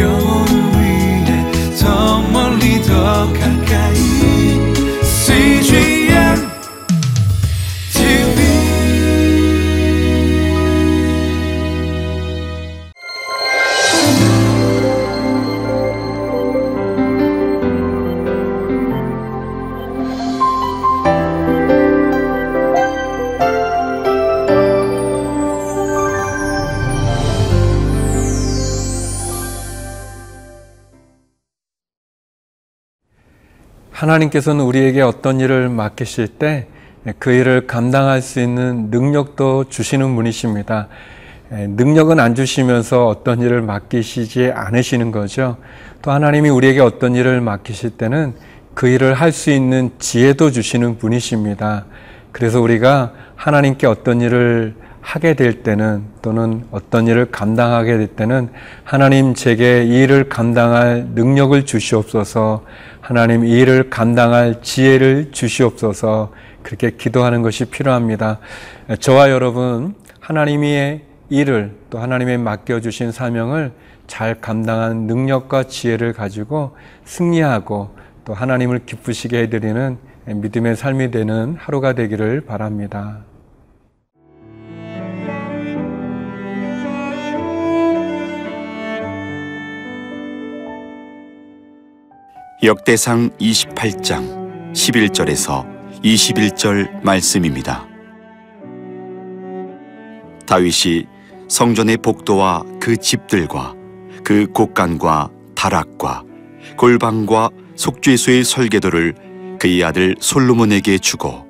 영 하나님께서는 우리에게 어떤 일을 맡기실 때 그 일을 감당할 수 있는 능력도 주시는 분이십니다. 에, 능력은 안 주시면서 어떤 일을 맡기시지 않으시는 거죠. 또 하나님이 우리에게 어떤 일을 맡기실 때는 그 일을 할 수 있는 지혜도 주시는 분이십니다. 그래서 우리가 하나님께 어떤 일을 하게 될 때는 또는 어떤 일을 감당하게 될 때는 하나님 제게 이 일을 감당할 능력을 주시옵소서 하나님 이 일을 감당할 지혜를 주시옵소서 그렇게 기도하는 것이 필요합니다. 저와 여러분 하나님의 일을 또 하나님의 맡겨주신 사명을 잘 감당한 능력과 지혜를 가지고 승리하고 또 하나님을 기쁘시게 해드리는 믿음의 삶이 되는 하루가 되기를 바랍니다. 역대상 28장 11절에서 21절 말씀입니다. 다윗이 성전의 복도와 그 집들과 그 곳간과 다락과 골방과 속죄소의 설계도를 그의 아들 솔로몬에게 주고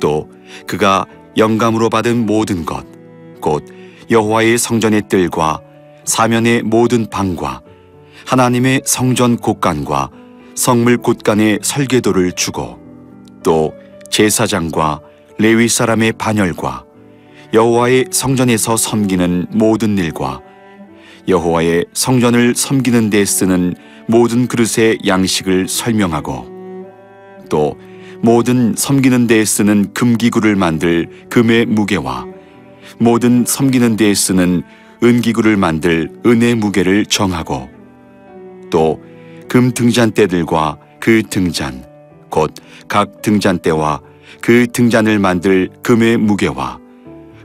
또 그가 영감으로 받은 모든 것 곧 여호와의 성전의 뜰과 사면의 모든 방과 하나님의 성전 곳간과 성물 곳간의 설계도를 주고 또 제사장과 레위 사람의 반열과 여호와의 성전에서 섬기는 모든 일과 여호와의 성전을 섬기는 데 쓰는 모든 그릇의 양식을 설명하고 또 모든 섬기는 데에 쓰는 금기구를 만들 금의 무게와 모든 섬기는 데에 쓰는 은기구를 만들 은의 무게를 정하고 또 금 등잔대들과 그 등잔 곧 각 등잔대와 그 등잔을 만들 금의 무게와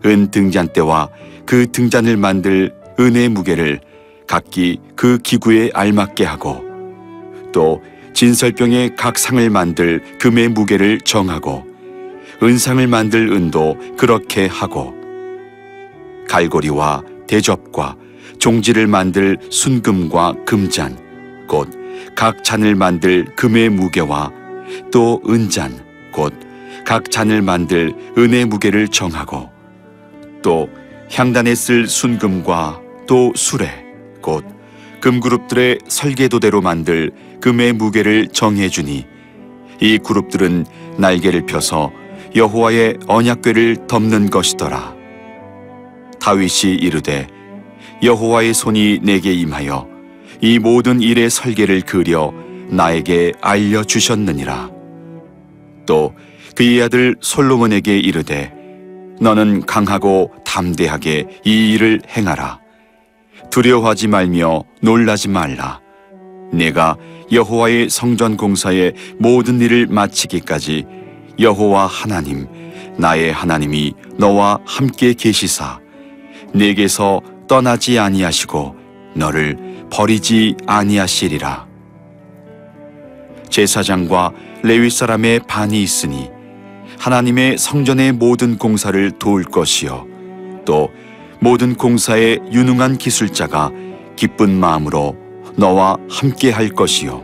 은 등잔대와 그 등잔을 만들 은의 무게를 각기 그 기구에 알맞게 하고 또 진설병의 각 상을 만들 금의 무게를 정하고 은상을 만들 은도 그렇게 하고 갈고리와 대접과 종지를 만들 순금과 금잔 곧 각 잔을 만들 금의 무게와 또 은잔 곧 각 잔을 만들 은의 무게를 정하고 또 향단에 쓸 순금과 또 수레 곧 금그룹들의 설계도대로 만들 금의 무게를 정해 주니 이 그룹들은 날개를 펴서 여호와의 언약궤를 덮는 것이더라. 다윗이 이르되 여호와의 손이 내게 임하여 이 모든 일의 설계를 그려 나에게 알려 주셨느니라. 또 그의 아들 솔로몬에게 이르되 너는 강하고 담대하게 이 일을 행하라. 두려워하지 말며 놀라지 말라. 내가 여호와의 성전 공사의 모든 일을 마치기까지 여호와 하나님 나의 하나님이 너와 함께 계시사 내게서 떠나지 아니하시고 너를 버리지 아니하시리라. 제사장과 레위 사람의 반이 있으니 하나님의 성전의 모든 공사를 도울 것이요 또 모든 공사에 유능한 기술자가 기쁜 마음으로 너와 함께 할 것이요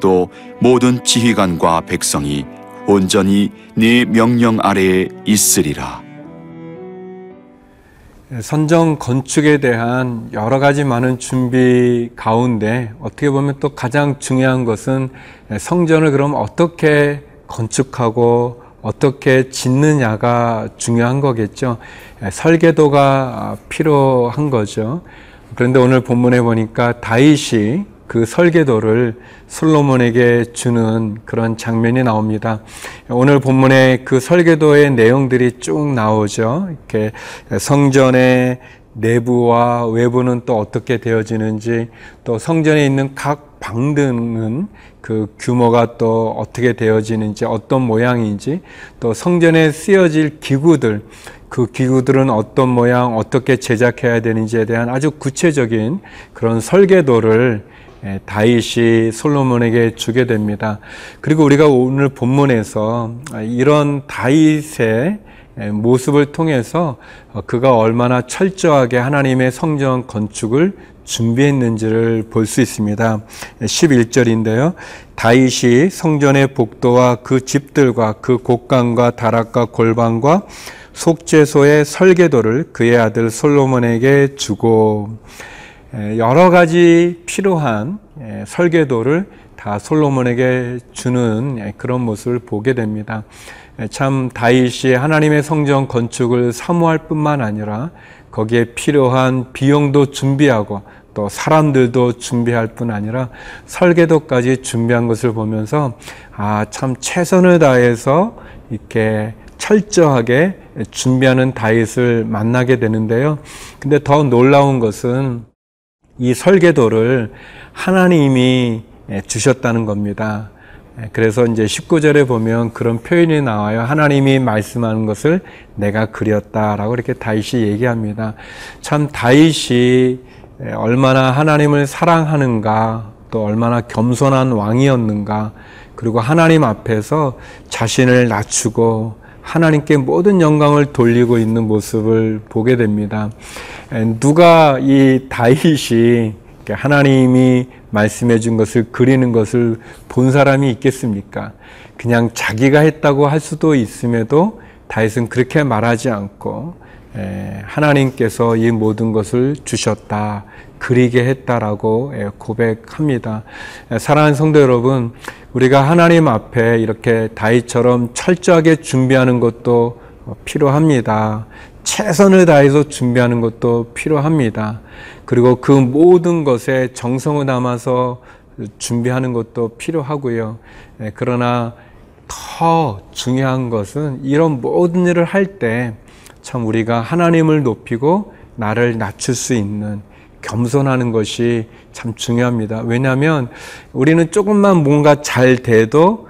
또 모든 지휘관과 백성이 온전히 네 명령 아래에 있으리라 선정 건축에 대한 여러 가지 많은 준비 가운데 어떻게 보면 또 가장 중요한 것은 성전을 그럼 어떻게 건축하고 어떻게 짓느냐가 중요한 거겠죠. 설계도가 필요한 거죠. 그런데 오늘 본문에 보니까 다윗이 그 설계도를 솔로몬에게 주는 그런 장면이 나옵니다. 오늘 본문에 그 설계도의 내용들이 쭉 나오죠. 이렇게 성전의 내부와 외부는 또 어떻게 되어지는지 또 성전에 있는 각 방등은 그 규모가 또 어떻게 되어지는지 어떤 모양인지 또 성전에 쓰여질 기구들 그 기구들은 어떤 모양 어떻게 제작해야 되는지에 대한 아주 구체적인 그런 설계도를 예, 다윗이 솔로몬에게 주게 됩니다. 그리고 우리가 오늘 본문에서 이런 다윗의 예, 모습을 통해서 어, 그가 얼마나 철저하게 하나님의 성전 건축을 준비했는지를 볼 수 있습니다. 11절인데요. 다윗이 성전의 복도와 그 집들과 그 곡간과 다락과 골방과 속죄소의 설계도를 그의 아들 솔로몬에게 주고 여러 가지 필요한 설계도를 다 솔로몬에게 주는 그런 모습을 보게 됩니다. 참 다윗이 하나님의 성전 건축을 사모할 뿐만 아니라 거기에 필요한 비용도 준비하고 또 사람들도 준비할 뿐 아니라 설계도까지 준비한 것을 보면서 아 참 최선을 다해서 이렇게 철저하게 준비하는 다윗을 만나게 되는데요. 근데 더 놀라운 것은 이 설계도를 하나님이 주셨다는 겁니다. 그래서 이제 19절에 보면 그런 표현이 나와요. 하나님이 말씀하는 것을 내가 그렸다라고 이렇게 다윗이 얘기합니다. 참 다윗이 얼마나 하나님을 사랑하는가, 또 얼마나 겸손한 왕이었는가, 그리고 하나님 앞에서 자신을 낮추고 하나님께 모든 영광을 돌리고 있는 모습을 보게 됩니다. 누가 이 다윗이 하나님이 말씀해 준 것을 그리는 것을 본 사람이 있겠습니까? 그냥 자기가 했다고 할 수도 있음에도 다윗은 그렇게 말하지 않고 하나님께서 이 모든 것을 주셨다. 그리게 했다라고 고백합니다. 사랑하는 성도 여러분, 우리가 하나님 앞에 이렇게 다윗처럼 철저하게 준비하는 것도 필요합니다. 최선을 다해서 준비하는 것도 필요합니다. 그리고 그 모든 것에 정성을 담아서 준비하는 것도 필요하고요. 그러나 더 중요한 것은 이런 모든 일을 할 때 참 우리가 하나님을 높이고 나를 낮출 수 있는 겸손하는 것이 참 중요합니다. 왜냐하면 우리는 조금만 뭔가 잘 돼도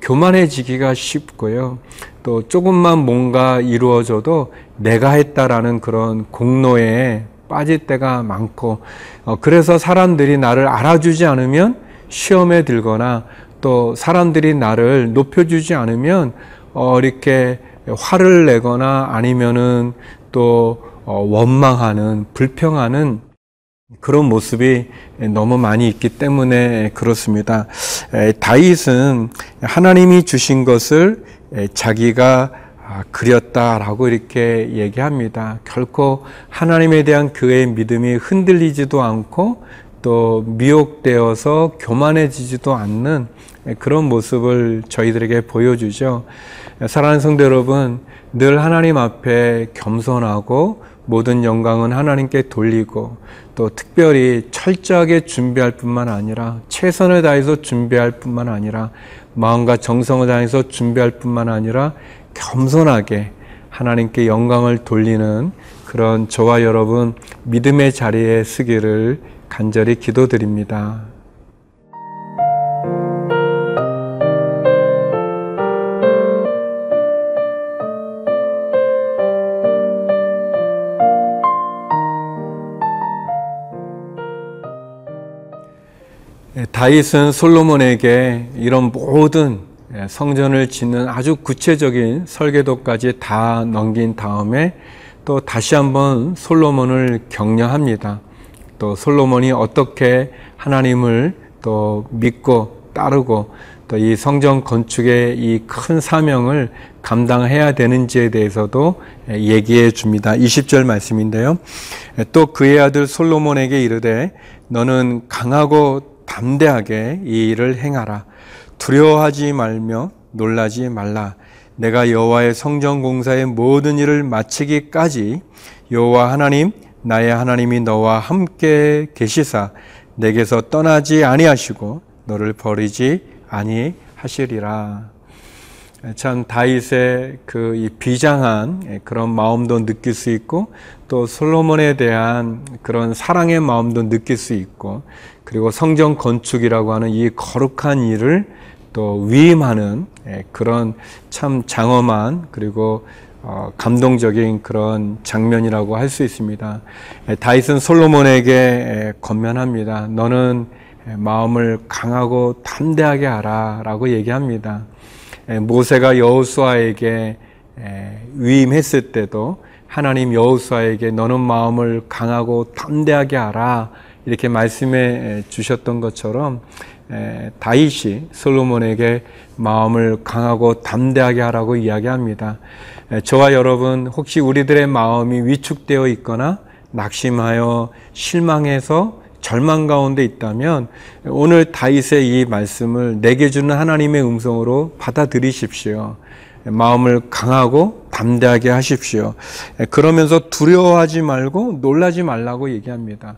교만해지기가 쉽고요. 또 조금만 뭔가 이루어져도 내가 했다라는 그런 공로에 빠질 때가 많고, 어, 그래서 사람들이 나를 알아주지 않으면 시험에 들거나 또 사람들이 나를 높여주지 않으면 어, 이렇게 화를 내거나 아니면은 또 어, 원망하는, 불평하는 그런 모습이 너무 많이 있기 때문에 그렇습니다. 다윗은 하나님이 주신 것을 자기가 아, 그렸다라고 이렇게 얘기합니다. 결코 하나님에 대한 그의 믿음이 흔들리지도 않고 또 미혹되어서 교만해지지도 않는 그런 모습을 저희들에게 보여주죠. 사랑하는 성도 여러분, 늘 하나님 앞에 겸손하고 모든 영광은 하나님께 돌리고 또 특별히 철저하게 준비할 뿐만 아니라 최선을 다해서 준비할 뿐만 아니라 마음과 정성을 다해서 준비할 뿐만 아니라 겸손하게 하나님께 영광을 돌리는 그런 저와 여러분 믿음의 자리에 서기를 간절히 기도드립니다. 예, 다윗은 솔로몬에게 이런 모든 예, 성전을 짓는 아주 구체적인 설계도까지 다 넘긴 다음에 또 다시 한번 솔로몬을 격려합니다. 또 솔로몬이 어떻게 하나님을 또 믿고 따르고 또 이 성전 건축의 이 큰 사명을 감당해야 되는지에 대해서도 예, 얘기해 줍니다. 20절 말씀인데요. 또 그의 아들 솔로몬에게 이르되 너는 강하고 담대하게 이 일을 행하라. 두려워하지 말며 놀라지 말라. 내가 여호와의 성전 공사의 모든 일을 마치기까지 여호와 하나님 나의 하나님이 너와 함께 계시사 내게서 떠나지 아니하시고 너를 버리지 아니하시리라. 참 다윗의 그 이 비장한 그런 마음도 느낄 수 있고 또 솔로몬에 대한 그런 사랑의 마음도 느낄 수 있고 그리고 성전 건축이라고 하는 이 거룩한 일을 또 위임하는 그런 참 장엄한 그리고 어, 감동적인 그런 장면이라고 할 수 있습니다. 다윗은 솔로몬에게 건면합니다. 너는 마음을 강하고 담대하게 하라라고 얘기합니다. 모세가 여호수아에게 위임했을 때도 하나님 여호수아에게 너는 마음을 강하고 담대하게 하라 이렇게 말씀해 주셨던 것처럼 다윗이 솔로몬에게 마음을 강하고 담대하게 하라고 이야기합니다. 저와 여러분 혹시 우리들의 마음이 위축되어 있거나 낙심하여 실망해서 절망 가운데 있다면 오늘 다윗의 이 말씀을 내게 주는 하나님의 음성으로 받아들이십시오. 마음을 강하고 담대하게 하십시오. 그러면서 두려워하지 말고 놀라지 말라고 얘기합니다.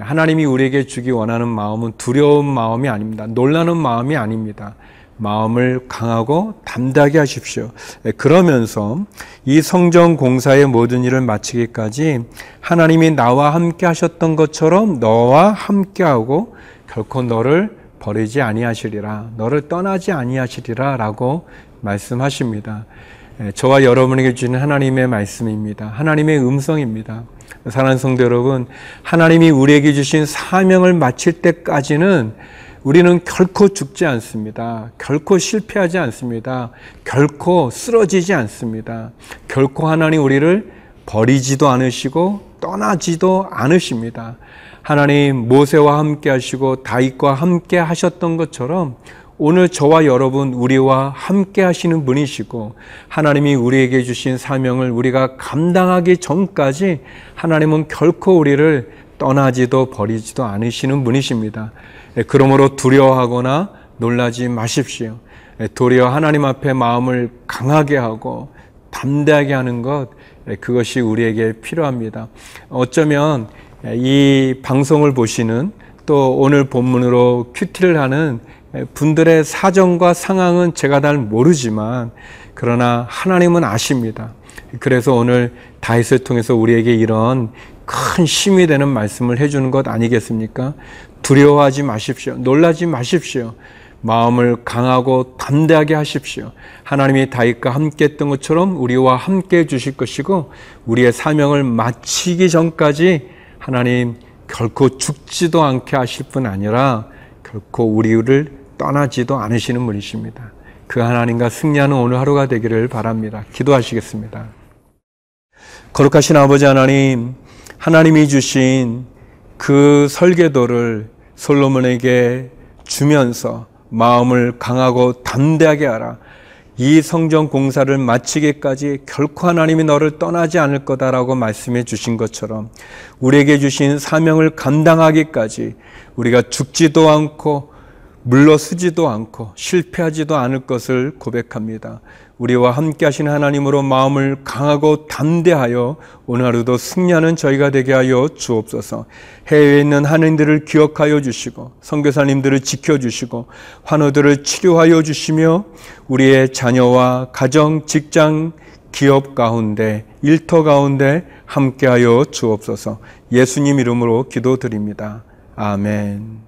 하나님이 우리에게 주기 원하는 마음은 두려운 마음이 아닙니다. 놀라는 마음이 아닙니다. 마음을 강하고 담대하게 하십시오. 그러면서 이 성전 공사의 모든 일을 마치기까지 하나님이 나와 함께 하셨던 것처럼 너와 함께하고 결코 너를 버리지 아니하시리라. 너를 떠나지 아니하시리라라고 말씀하십니다. 저와 여러분에게 주는 하나님의 말씀입니다. 하나님의 음성입니다. 사랑하는 성도 여러분, 하나님이 우리에게 주신 사명을 마칠 때까지는 우리는 결코 죽지 않습니다. 결코 실패하지 않습니다. 결코 쓰러지지 않습니다. 결코 하나님 우리를 버리지도 않으시고 떠나지도 않으십니다. 하나님 모세와 함께 하시고 다윗과 함께 하셨던 것처럼 오늘 저와 여러분 우리와 함께 하시는 분이시고 하나님이 우리에게 주신 사명을 우리가 감당하기 전까지 하나님은 결코 우리를 떠나지도 버리지도 않으시는 분이십니다. 예, 그러므로 두려워하거나 놀라지 마십시오. 예, 도리어 하나님 앞에 마음을 강하게 하고 담대하게 하는 것 예, 그것이 우리에게 필요합니다. 어쩌면 이 방송을 보시는 또 오늘 본문으로 큐티를 하는 분들의 사정과 상황은 제가 잘 모르지만 그러나 하나님은 아십니다. 그래서 오늘 다윗을 통해서 우리에게 이런 큰 힘이 되는 말씀을 해주는 것 아니겠습니까? 두려워하지 마십시오. 놀라지 마십시오. 마음을 강하고 담대하게 하십시오. 하나님이 다윗과 함께 했던 것처럼 우리와 함께 해 주실 것이고 우리의 사명을 마치기 전까지 하나님 결코 죽지도 않게 하실 뿐 아니라 결코 우리를 떠나지도 않으시는 분이십니다. 그 하나님과 승리하는 오늘 하루가 되기를 바랍니다. 기도하시겠습니다. 거룩하신 아버지 하나님, 하나님이 주신 그 설계도를 솔로몬에게 주면서 마음을 강하고 담대하게 하라. 이 성전 공사를 마치기까지 결코 하나님이 너를 떠나지 않을 거다라고 말씀해 주신 것처럼 우리에게 주신 사명을 감당하기까지 우리가 죽지도 않고 물러서지도 않고 실패하지도 않을 것을 고백합니다. 우리와 함께 하신 하나님으로 마음을 강하고 담대하여 오늘 하루도 승리하는 저희가 되게 하여 주옵소서. 해외에 있는 하나님들을 기억하여 주시고 선교사님들을 지켜 주시고 환우들을 치료하여 주시며 우리의 자녀와 가정, 직장, 기업 가운데 일터 가운데 함께하여 주옵소서. 예수님 이름으로 기도드립니다. 아멘.